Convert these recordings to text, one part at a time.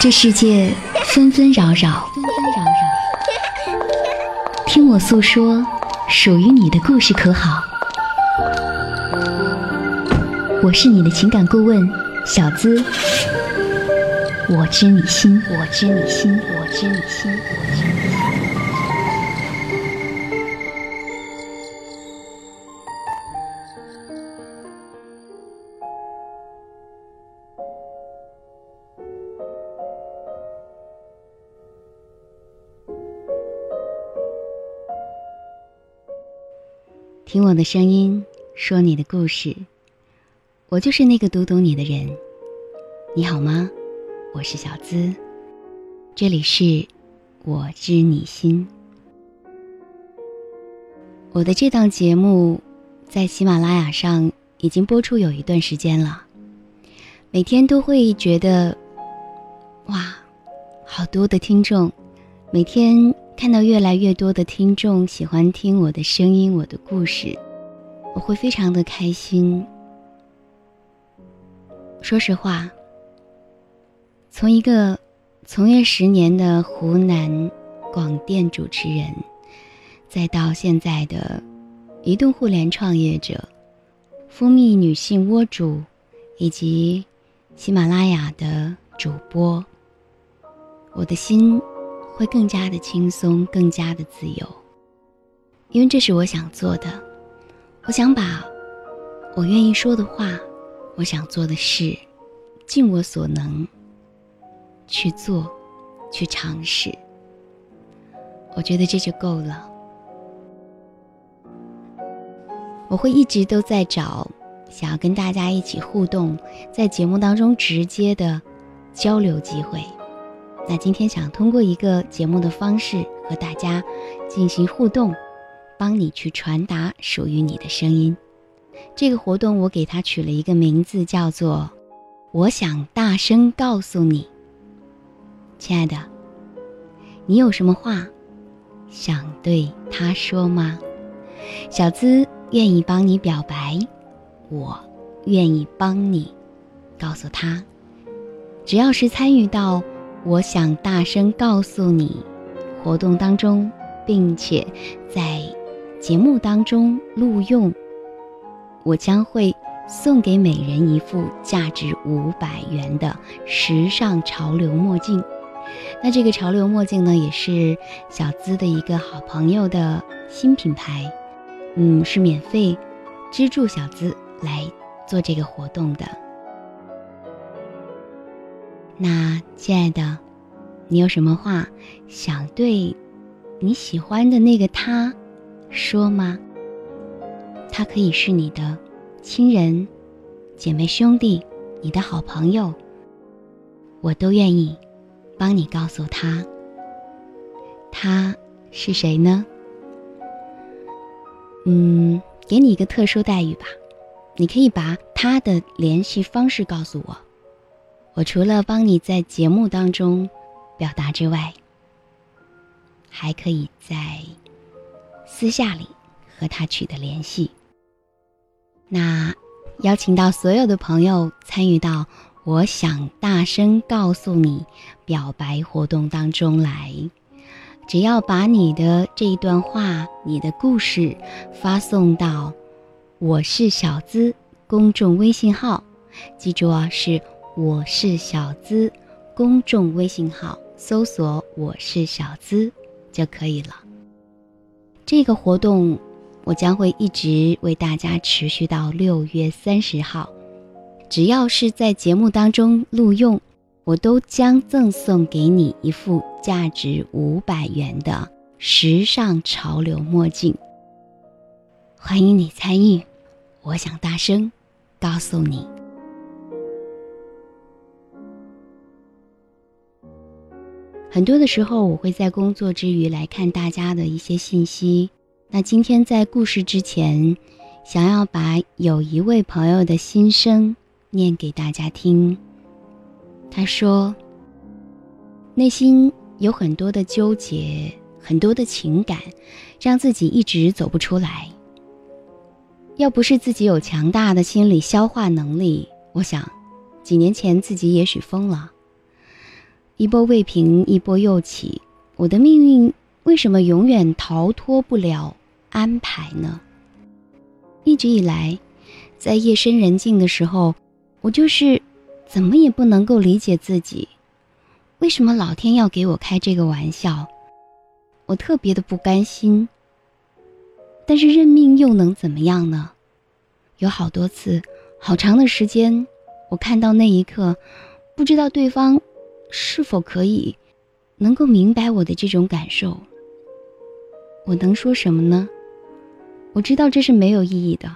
这世界纷纷扰扰，纷纷扰扰听我诉说属于你的故事，可好？我是你的情感顾问小资，我知你心，我知你心，我知你心，我知你心。听我的声音，说你的故事，我就是那个读懂你的人。你好吗？我是小资，这里是我知你心。我的这档节目在喜马拉雅上已经播出有一段时间了，每天都会觉得，哇，好多的听众，每天。看到越来越多的听众喜欢听我的声音，我的故事，我会非常的开心。说实话，从一个从业十年的湖南广电主持人，再到现在的移动互联创业者、蜂蜜女性窝主，以及喜马拉雅的主播，我的心。会更加的轻松，更加的自由，因为这是我想做的。我想把我愿意说的话，我想做的事，尽我所能去做，去尝试。我觉得这就够了。我会一直都在找想要跟大家一起互动，在节目当中直接的交流机会。那今天想通过一个节目的方式和大家进行互动，帮你去传达属于你的声音。这个活动我给它取了一个名字，叫做“我想大声告诉你，亲爱的，你有什么话想对他说吗？”小资愿意帮你表白，我愿意帮你告诉他，只要是参与到。我想大声告诉你，活动当中，并且在节目当中录用，我将会送给每人一副价值五百元的时尚潮流墨镜。那这个潮流墨镜呢，也是小资的一个好朋友的新品牌，嗯，是免费资助小资来做这个活动的。那亲爱的，你有什么话想对你喜欢的那个他说吗？他可以是你的亲人、姐妹、兄弟、你的好朋友，我都愿意帮你告诉他。他是谁呢？嗯，给你一个特殊待遇吧，你可以把他的联系方式告诉我。我除了帮你在节目当中表达之外，还可以在私下里和他取得联系。那邀请到所有的朋友参与到“我想大声告诉你”表白活动当中来，只要把你的这一段话、你的故事发送到“我是小资”公众微信号，记住啊，是。我是小资，公众微信号搜索“我是小资”就可以了。这个活动我将会一直为大家持续到六月三十号，只要是在节目当中录用，我都将赠送给你一副价值五百元的时尚潮流墨镜。欢迎你参与，我想大声告诉你。很多的时候，我会在工作之余来看大家的一些信息。那今天在故事之前，想要把有一位朋友的心声念给大家听。他说：“内心有很多的纠结，很多的情感，让自己一直走不出来。要不是自己有强大的心理消化能力，我想，几年前自己也许疯了。”一波未平，一波又起。我的命运为什么永远逃脱不了安排呢？一直以来，在夜深人静的时候，我就是怎么也不能够理解自己，为什么老天要给我开这个玩笑？我特别的不甘心。但是认命又能怎么样呢？有好多次，好长的时间，我看到那一刻，不知道对方。是否可以能够明白我的这种感受？我能说什么呢？我知道这是没有意义的，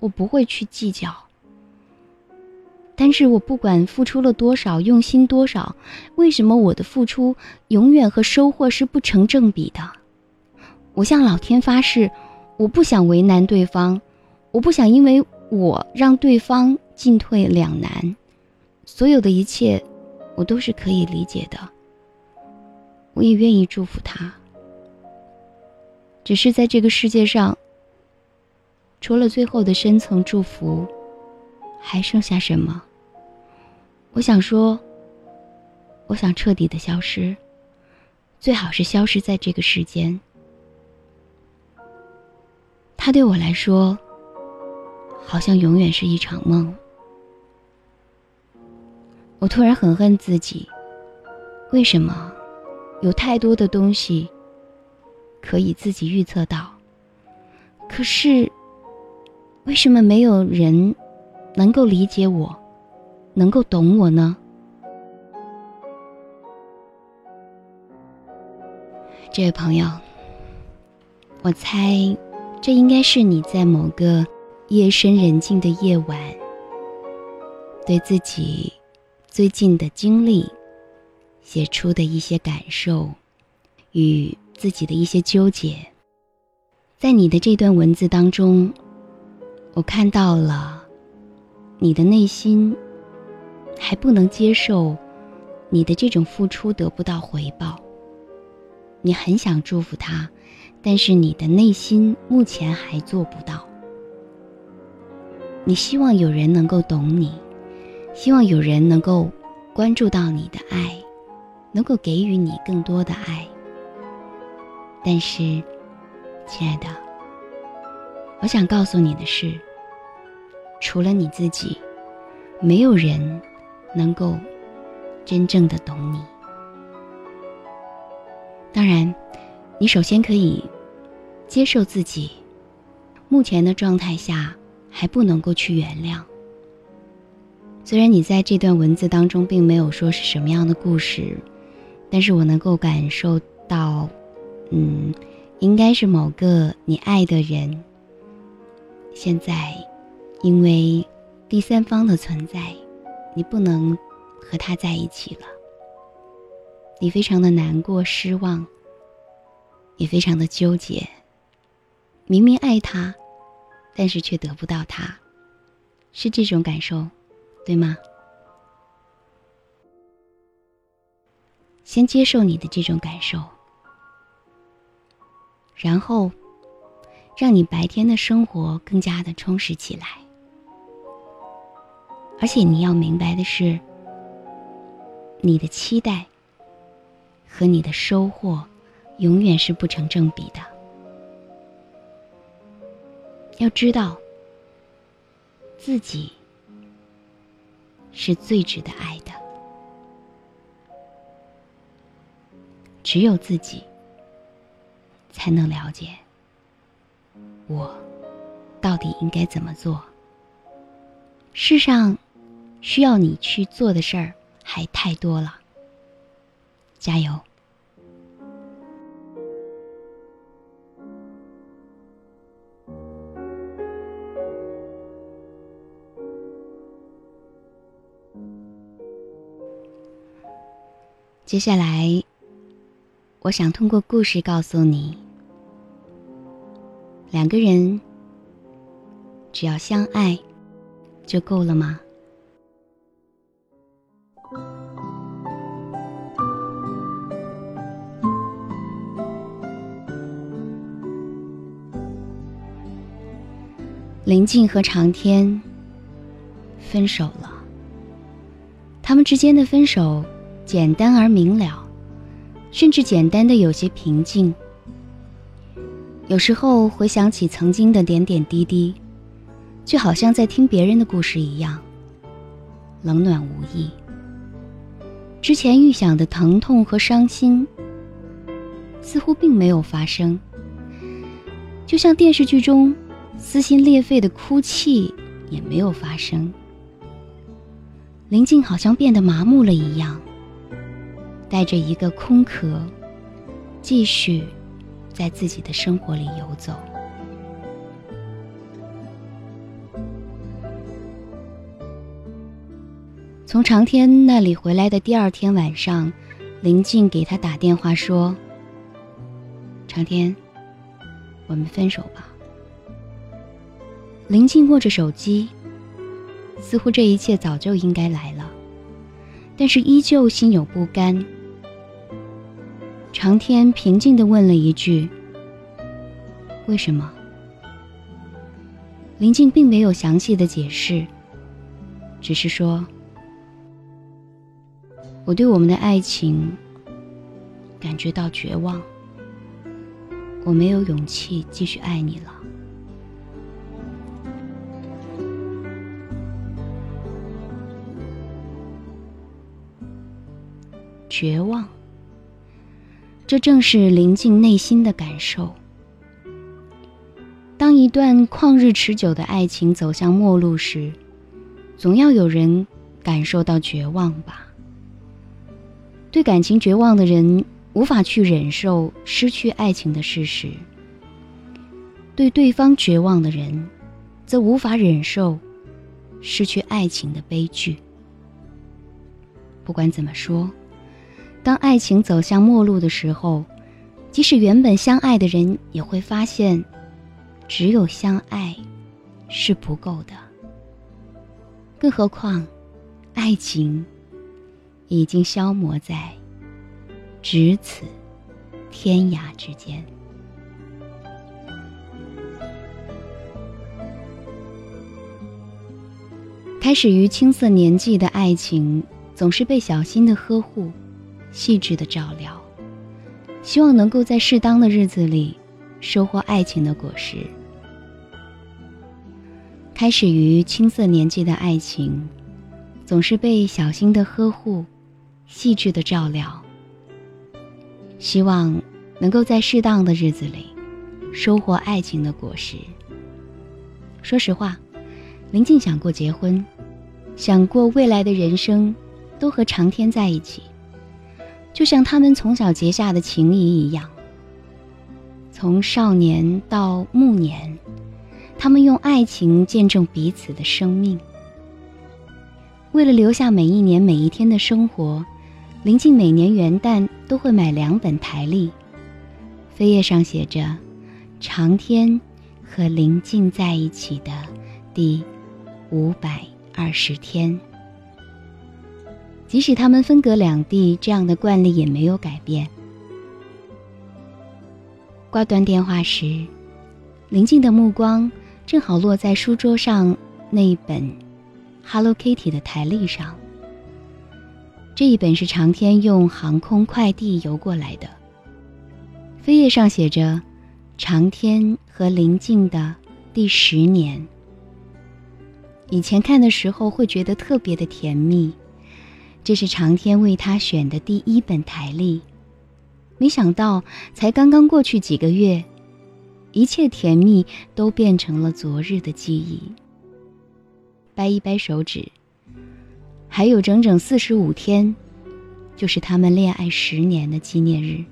我不会去计较。但是我不管付出了多少，用心多少，为什么我的付出永远和收获是不成正比的？我向老天发誓，我不想为难对方，我不想因为我让对方进退两难，所有的一切。我都是可以理解的，我也愿意祝福他。只是在这个世界上，除了最后的深层祝福，还剩下什么？我想说，我想彻底的消失，最好是消失在这个世间。他对我来说，好像永远是一场梦。我突然很恨自己，为什么有太多的东西可以自己预测到，可是为什么没有人能够理解我，能够懂我呢？这位朋友，我猜这应该是你在某个夜深人静的夜晚，对自己。最近的经历，写出的一些感受，与自己的一些纠结，在你的这段文字当中，我看到了你的内心还不能接受你的这种付出得不到回报。你很想祝福他，但是你的内心目前还做不到。你希望有人能够懂你。希望有人能够关注到你的爱，能够给予你更多的爱。但是，亲爱的，我想告诉你的是，除了你自己，没有人能够真正的懂你。当然，你首先可以接受自己目前的状态下还不能够去原谅。虽然你在这段文字当中并没有说是什么样的故事，但是我能够感受到，嗯，应该是某个你爱的人，现在因为第三方的存在，你不能和他在一起了。你非常的难过、失望，也非常的纠结。明明爱他，但是却得不到他，是这种感受。对吗？先接受你的这种感受，然后让你白天的生活更加的充实起来。而且你要明白的是，你的期待和你的收获永远是不成正比的。要知道自己。是最值得爱的，只有自己才能了解我到底应该怎么做。世上需要你去做的事儿还太多了，加油！接下来，我想通过故事告诉你：两个人只要相爱就够了吗？林静和长天分手了，他们之间的分手。简单而明了，甚至简单的有些平静。有时候回想起曾经的点点滴滴，就好像在听别人的故事一样，冷暖无异。之前预想的疼痛和伤心，似乎并没有发生，就像电视剧中撕心裂肺的哭泣也没有发生。林静好像变得麻木了一样，带着一个空壳，继续在自己的生活里游走。从长天那里回来的第二天晚上，林静给他打电话说：“长天，我们分手吧。”林静握着手机，似乎这一切早就应该来了，但是依旧心有不甘。长天平静地问了一句：“为什么？”林静并没有详细的解释，只是说。我对我们的爱情感觉到绝望，我没有勇气继续爱你了。绝望，这正是临近内心的感受。当一段旷日持久的爱情走向末路时，总要有人感受到绝望吧。对感情绝望的人无法去忍受失去爱情的事实；对对方绝望的人，则无法忍受失去爱情的悲剧。不管怎么说，当爱情走向末路的时候，即使原本相爱的人也会发现，只有相爱是不够的。更何况，爱情。已经消磨在咫尺天涯之间。开始于青涩年纪的爱情，总是被小心的呵护、细致的照料，希望能够在适当的日子里收获爱情的果实。开始于青涩年纪的爱情，总是被小心的呵护。细致的照料，希望能够在适当的日子里收获爱情的果实。说实话，林静想过结婚，想过未来的人生都和长天在一起，就像他们从小结下的情谊一样。从少年到暮年，他们用爱情见证彼此的生命。为了留下每一年每一天的生活。林静每年元旦都会买两本台历，扉页上写着“长天和林静在一起的第五百二十天”。即使他们分隔两地，这样的惯例也没有改变。挂断电话时，林静的目光正好落在书桌上那一本 Hello Kitty 的台历上。这一本是长天用航空快递邮过来的。扉页上写着“长天和林静的第十年”。以前看的时候会觉得特别的甜蜜，这是长天为他选的第一本台历。没想到才刚刚过去几个月，一切甜蜜都变成了昨日的记忆。掰一掰手指。还有整整四十五天，就是他们恋爱十年的纪念日。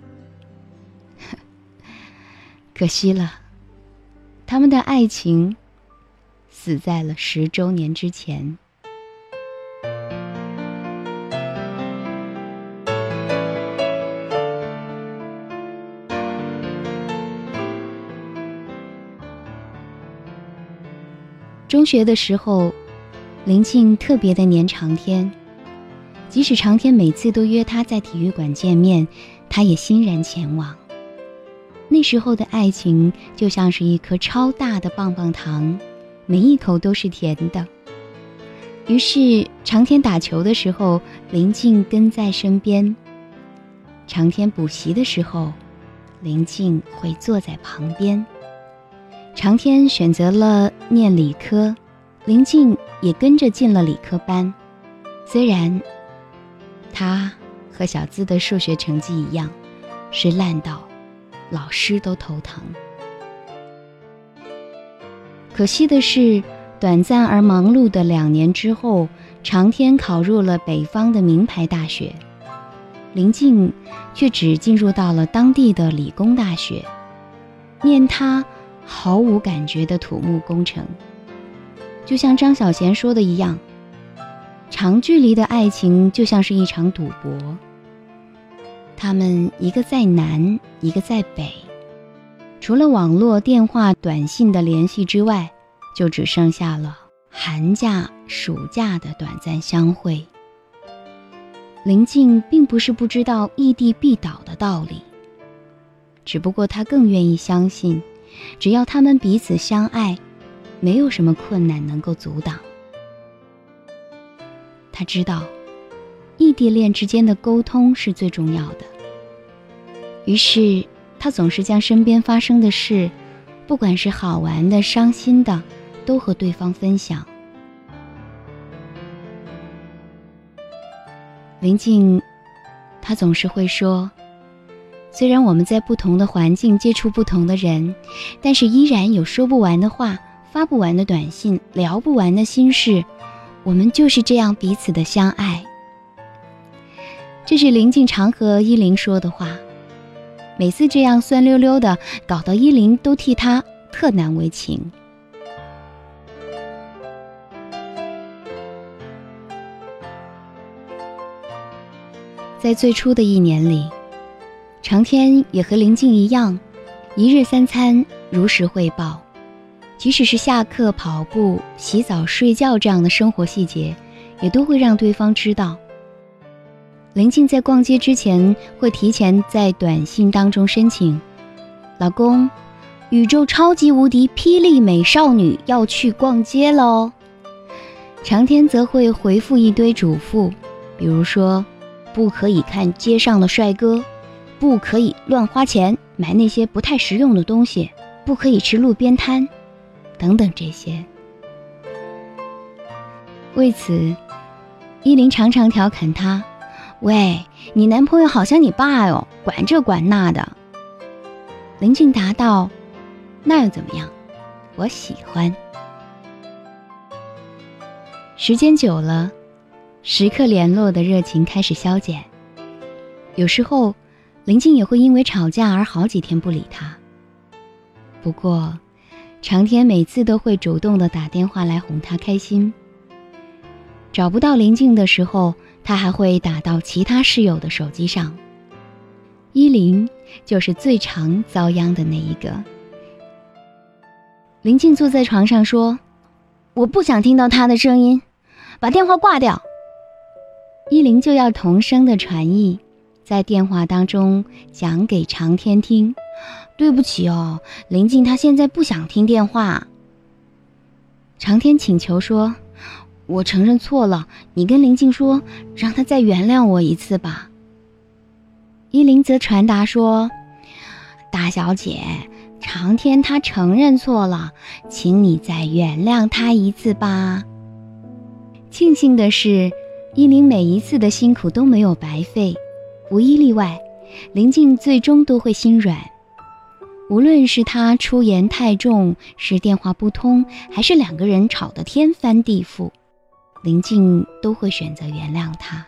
可惜了，他们的爱情死在了十周年之前。中学的时候。林静特别的黏长天，即使长天每次都约她在体育馆见面，她也欣然前往。那时候的爱情就像是一颗超大的棒棒糖，每一口都是甜的。于是长天打球的时候，林静跟在身边；长天补习的时候，林静会坐在旁边。长天选择了念理科，林静也跟着进了理科班。虽然他和小资的数学成绩一样，是烂到老师都头疼。可惜的是，短暂而忙碌的两年之后，长天考入了北方的名牌大学，林静却只进入到了当地的理工大学，念他毫无感觉的土木工程。就像张小娴说的一样，长距离的爱情就像是一场赌博，他们一个在南，一个在北。除了网络、电话、短信的联系之外，就只剩下了寒假、暑假的短暂相会。林静并不是不知道异地必倒的道理，只不过她更愿意相信，只要他们彼此相爱，没有什么困难能够阻挡。他知道，异地恋之间的沟通是最重要的，于是。他总是将身边发生的事，不管是好玩的、伤心的，都和对方分享。林静，他总是会说：“虽然我们在不同的环境接触不同的人，但是依然有说不完的话、发不完的短信、聊不完的心事。我们就是这样彼此的相爱。”这是林静常和依林说的话。每次这样酸溜溜的，搞得依林都替他特难为情。在最初的一年里，长天也和林静一样，一日三餐如实汇报，即使是下课跑步、洗澡、睡觉这样的生活细节，也都会让对方知道。林静在逛街之前会提前在短信当中申请：“老公，宇宙超级无敌霹雳美少女要去逛街喽。”长天则会回复一堆嘱咐，比如说：“不可以看街上的帅哥，不可以乱花钱买那些不太实用的东西，不可以吃路边摊，等等这些。”为此，依林常常调侃他。喂，你男朋友好像你爸哟，管这管那的。林静答道：“那又怎么样？我喜欢。”时间久了，时刻联络的热情开始消减。有时候，林静也会因为吵架而好几天不理他。不过，长天每次都会主动的打电话来哄他开心。找不到林静的时候。他还会打到其他室友的手机上。依林就是最常遭殃的那一个。林静坐在床上说：“我不想听到他的声音，把电话挂掉。”依林就要同声的传译，在电话当中讲给长天听：“对不起哦，林静她现在不想听电话。”长天请求说。我承认错了，你跟林静说，让她再原谅我一次吧。依林则传达说：“大小姐，长天他承认错了，请你再原谅他一次吧。”庆幸的是，依林每一次的辛苦都没有白费，无一例外，林静最终都会心软。无论是他出言太重，是电话不通，还是两个人吵得天翻地覆。林静都会选择原谅他，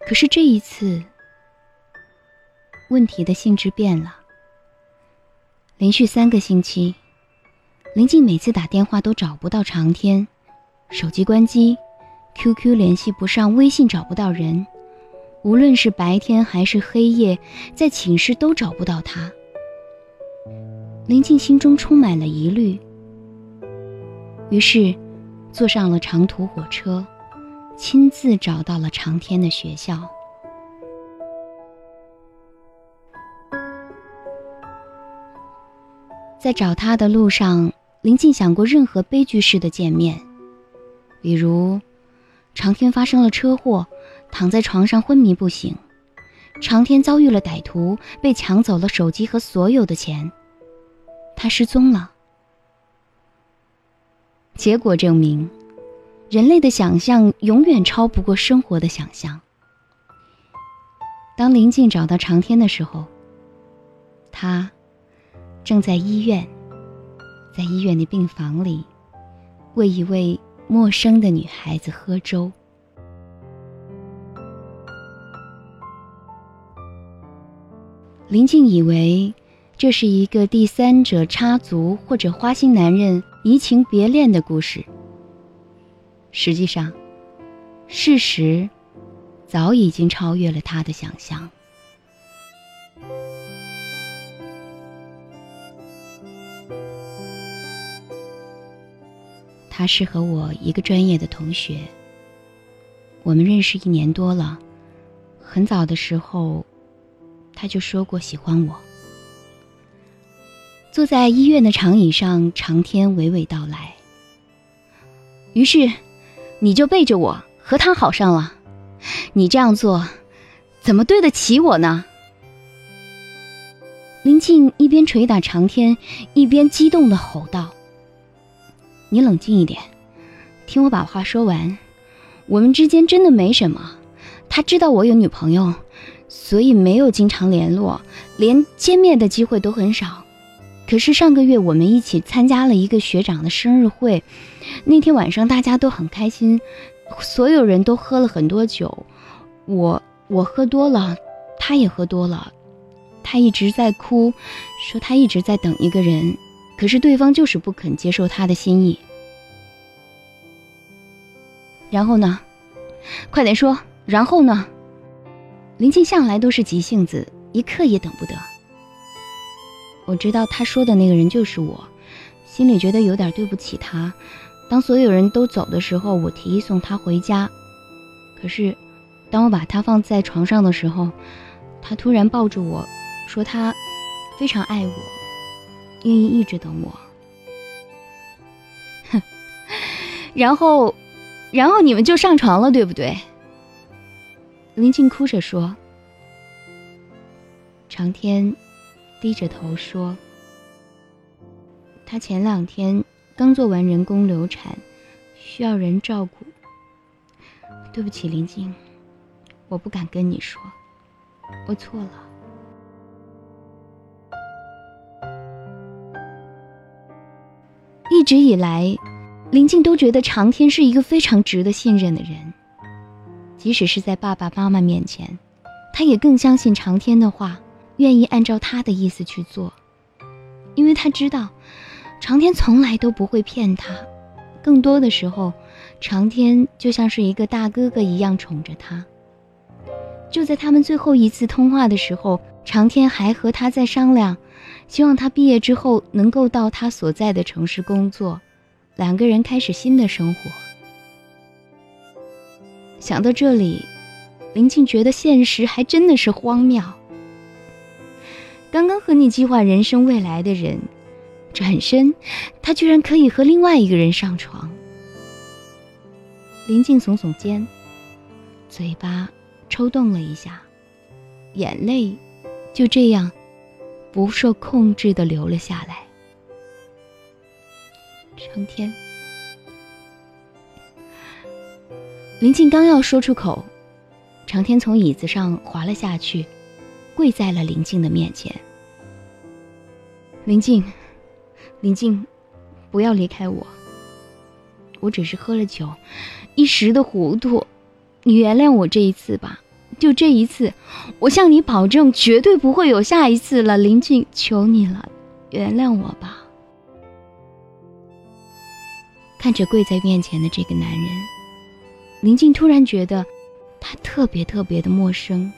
可是这一次，问题的性质变了。连续三个星期，林静每次打电话都找不到长天，手机关机，QQ 联系不上，微信找不到人，无论是白天还是黑夜，在寝室都找不到他。林静心中充满了疑虑，于是坐上了长途火车，亲自找到了长天的学校。在找他的路上，林静想过任何悲剧式的见面，比如长天发生了车祸，躺在床上昏迷不醒；长天遭遇了歹徒，被抢走了手机和所有的钱，他失踪了。结果证明，人类的想象永远超不过生活的想象。当林静找到长天的时候，他正在医院，在医院的病房里，为一位陌生的女孩子喝粥。林静以为这是一个第三者插足或者花心男人移情别恋的故事。实际上，事实。早已经超越了他的想象。他是和我一个专业的同学，我们认识一年多了。很早的时候，他就说过喜欢我。坐在医院的长椅上，长天娓娓道来。于是，你就背着我和他好上了。你这样做，怎么对得起我呢？林静一边捶打长天，一边激动的吼道：“你冷静一点，听我把话说完。我们之间真的没什么。他知道我有女朋友，所以没有经常联络，连见面的机会都很少。可是上个月我们一起参加了一个学长的生日会，那天晚上大家都很开心。”所有人都喝了很多酒，我我喝多了，他也喝多了，他一直在哭，说他一直在等一个人，可是对方就是不肯接受他的心意。然后呢？快点说，然后呢？林静向来都是急性子，一刻也等不得。我知道他说的那个人就是我，心里觉得有点对不起他。当所有人都走的时候，我提议送他回家。可是，当我把他放在床上的时候，他突然抱住我说他非常爱我，愿意一直等我。哼，然后，然后你们就上床了，对不对？林静哭着说。长天低着头说，他前两天。刚做完人工流产，需要人照顾。对不起，林静，我不敢跟你说，我错了。一直以来，林静都觉得长天是一个非常值得信任的人，即使是在爸爸妈妈面前，他也更相信长天的话，愿意按照他的意思去做，因为他知道。长天从来都不会骗他，更多的时候，长天就像是一个大哥哥一样宠着他。就在他们最后一次通话的时候，长天还和他在商量，希望他毕业之后能够到他所在的城市工作，两个人开始新的生活。想到这里，林静觉得现实还真的是荒谬。刚刚和你计划人生未来的人。转身，他居然可以和另外一个人上床。林静耸耸肩，嘴巴抽动了一下，眼泪就这样不受控制的流了下来。成天，林静刚要说出口，长天从椅子上滑了下去，跪在了林静的面前。林静。林静，不要离开我。我只是喝了酒，一时的糊涂，你原谅我这一次吧，就这一次，我向你保证，绝对不会有下一次了。林静，求你了，原谅我吧。看着跪在面前的这个男人，林静突然觉得他特别特别的陌生，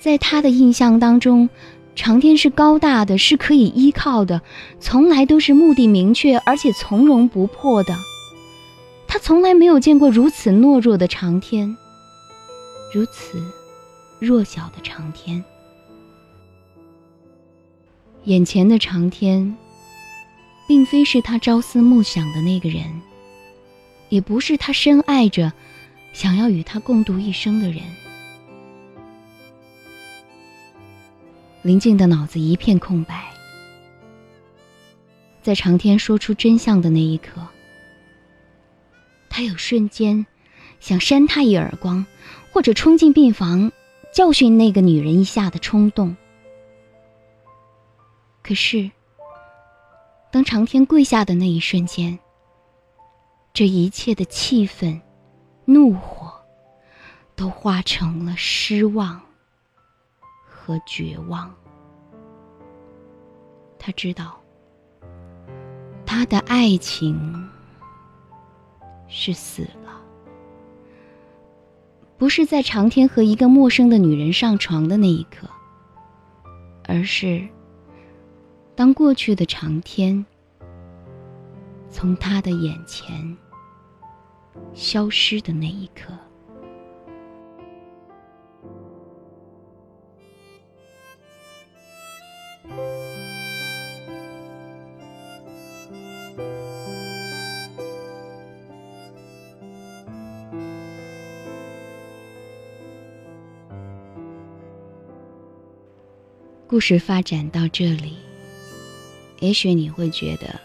在他的印象当中。长天是高大的，是可以依靠的，从来都是目的明确，而且从容不迫的。他从来没有见过如此懦弱的长天，如此弱小的长天。眼前的长天，并非是他朝思暮想的那个人，也不是他深爱着、想要与他共度一生的人。林静的脑子一片空白，在长天说出真相的那一刻，他有瞬间想扇他一耳光，或者冲进病房教训那个女人一下的冲动。可是，当长天跪下的那一瞬间，这一切的气愤、怒火，都化成了失望和绝望。他知道，他的爱情是死了，不是在长天和一个陌生的女人上床的那一刻，而是。当过去的长天从他的眼前消失的那一刻。故事发展到这里。也许你会觉得，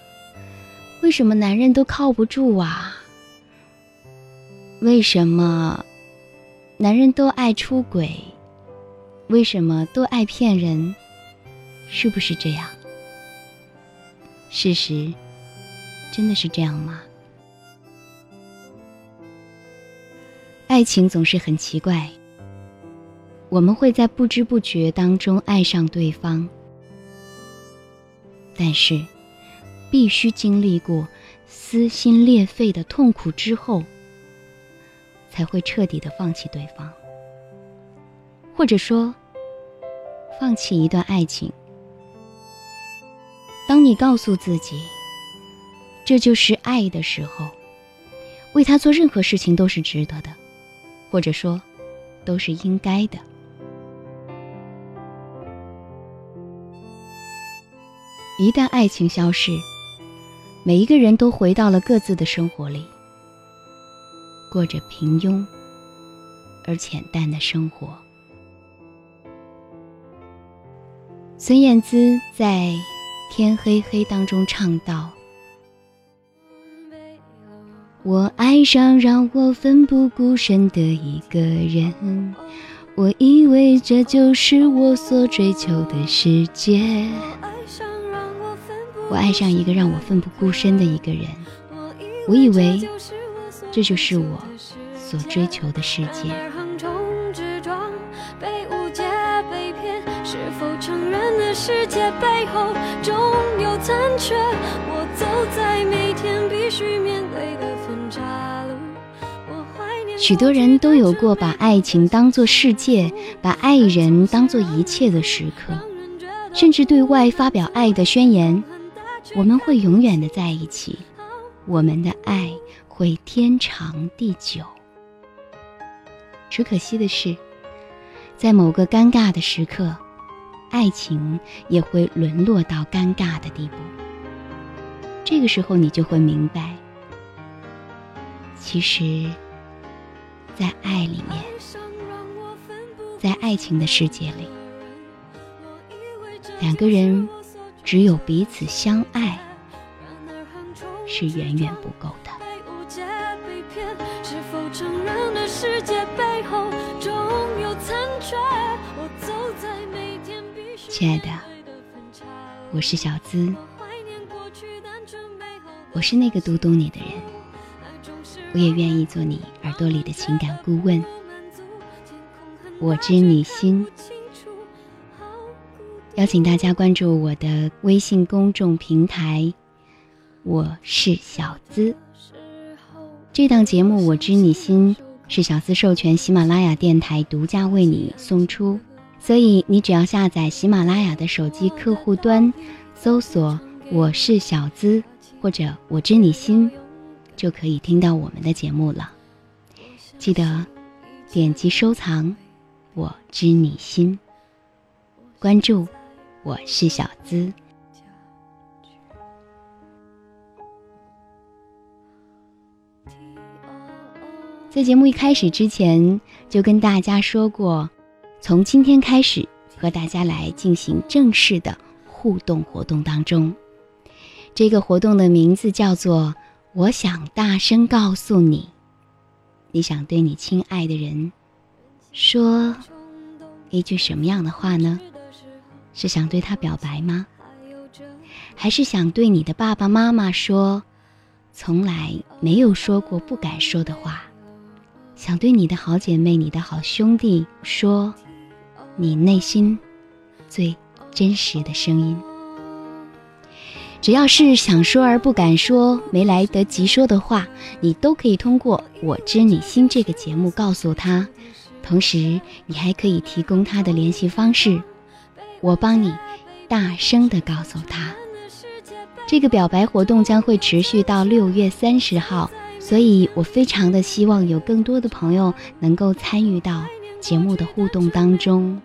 为什么男人都靠不住啊？为什么男人都爱出轨？为什么都爱骗人？是不是这样？事实真的是这样吗？爱情总是很奇怪，我们会在不知不觉当中爱上对方。但是，必须经历过撕心裂肺的痛苦之后，才会彻底的放弃对方，或者说，放弃一段爱情。当你告诉自己，这就是爱的时候，为他做任何事情都是值得的，或者说，都是应该的。一旦爱情消逝，每一个人都回到了各自的生活里，过着平庸而浅淡的生活。孙燕姿在《天黑黑》当中唱道：“我爱上让我奋不顾身的一个人，我以为这就是我所追求的世界。”我爱上一个让我奋不顾身的一个人，我以为这就是我所追求的世界。许多人都有过把爱情当作世界，把爱人当作一切的时刻，甚至对外发表爱的宣言。我们会永远的在一起，我们的爱会天长地久。只可惜的是，在某个尴尬的时刻，爱情也会沦落到尴尬的地步。这个时候，你就会明白，其实，在爱里面，在爱情的世界里，两个人。只有彼此相爱，是远远不够的。亲爱的，我是小资，我是那个读懂你的人，我也愿意做你耳朵里的情感顾问。我知你心。邀请大家关注我的微信公众平台，我是小资。这档节目《我知你心》是小资授权喜马拉雅电台独家为你送出，所以你只要下载喜马拉雅的手机客户端，搜索“我是小资”或者“我知你心”，就可以听到我们的节目了。记得点击收藏，“我知你心”，关注。我是小资。在节目一开始之前，就跟大家说过，从今天开始和大家来进行正式的互动活动当中。这个活动的名字叫做“我想大声告诉你”。你想对你亲爱的人说一句什么样的话呢？是想对他表白吗？还是想对你的爸爸妈妈说从来没有说过不敢说的话？想对你的好姐妹、你的好兄弟说，你内心最真实的声音。只要是想说而不敢说、没来得及说的话，你都可以通过《我知你心》这个节目告诉他。同时，你还可以提供他的联系方式，我帮你大声的告诉他。这个表白活动将会持续到六月三十号。所以我非常的希望有更多的朋友能够参与到节目的互动当中。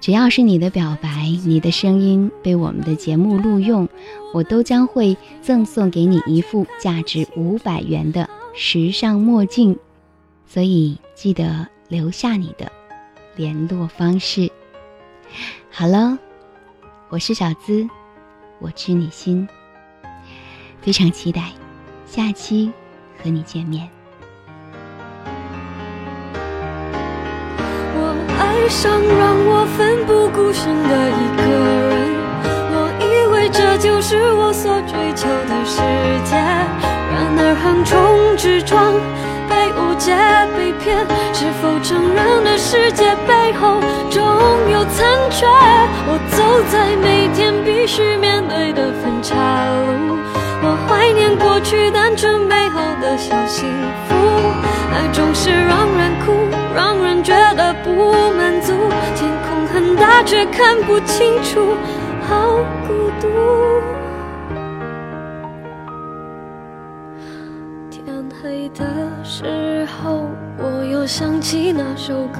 只要是你的表白，你的声音被我们的节目录用，我都将会赠送给你一副价值五百元的时尚墨镜。所以记得留下你的联络方式。好了，我是小资，我知你心，非常期待下期。和你见面。我爱上让我奋不顾身的一个人，我以为这就是我所追求的世界。然而横冲直撞，误解被骗，是否成人的世界背后总有残缺？我走在每天必须面对的分岔路，我怀念过去单纯美好。的小幸福，爱总是让人哭，让人觉得不满足。天空很大，却看不清楚，好孤独。天黑的时候，我又想起那首歌，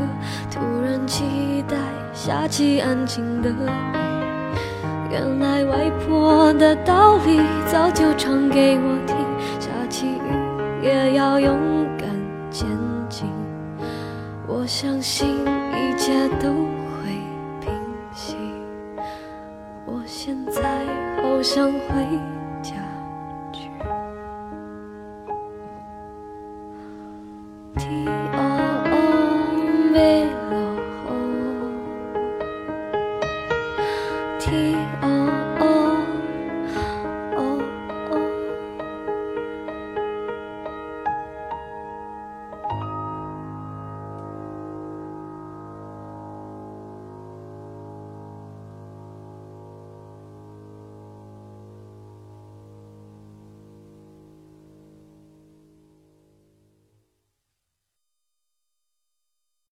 突然期待下起安静的。原来外婆的道理早就唱给我听，下起雨。也要勇敢前进，我相信一切都会平息。我现在好想回。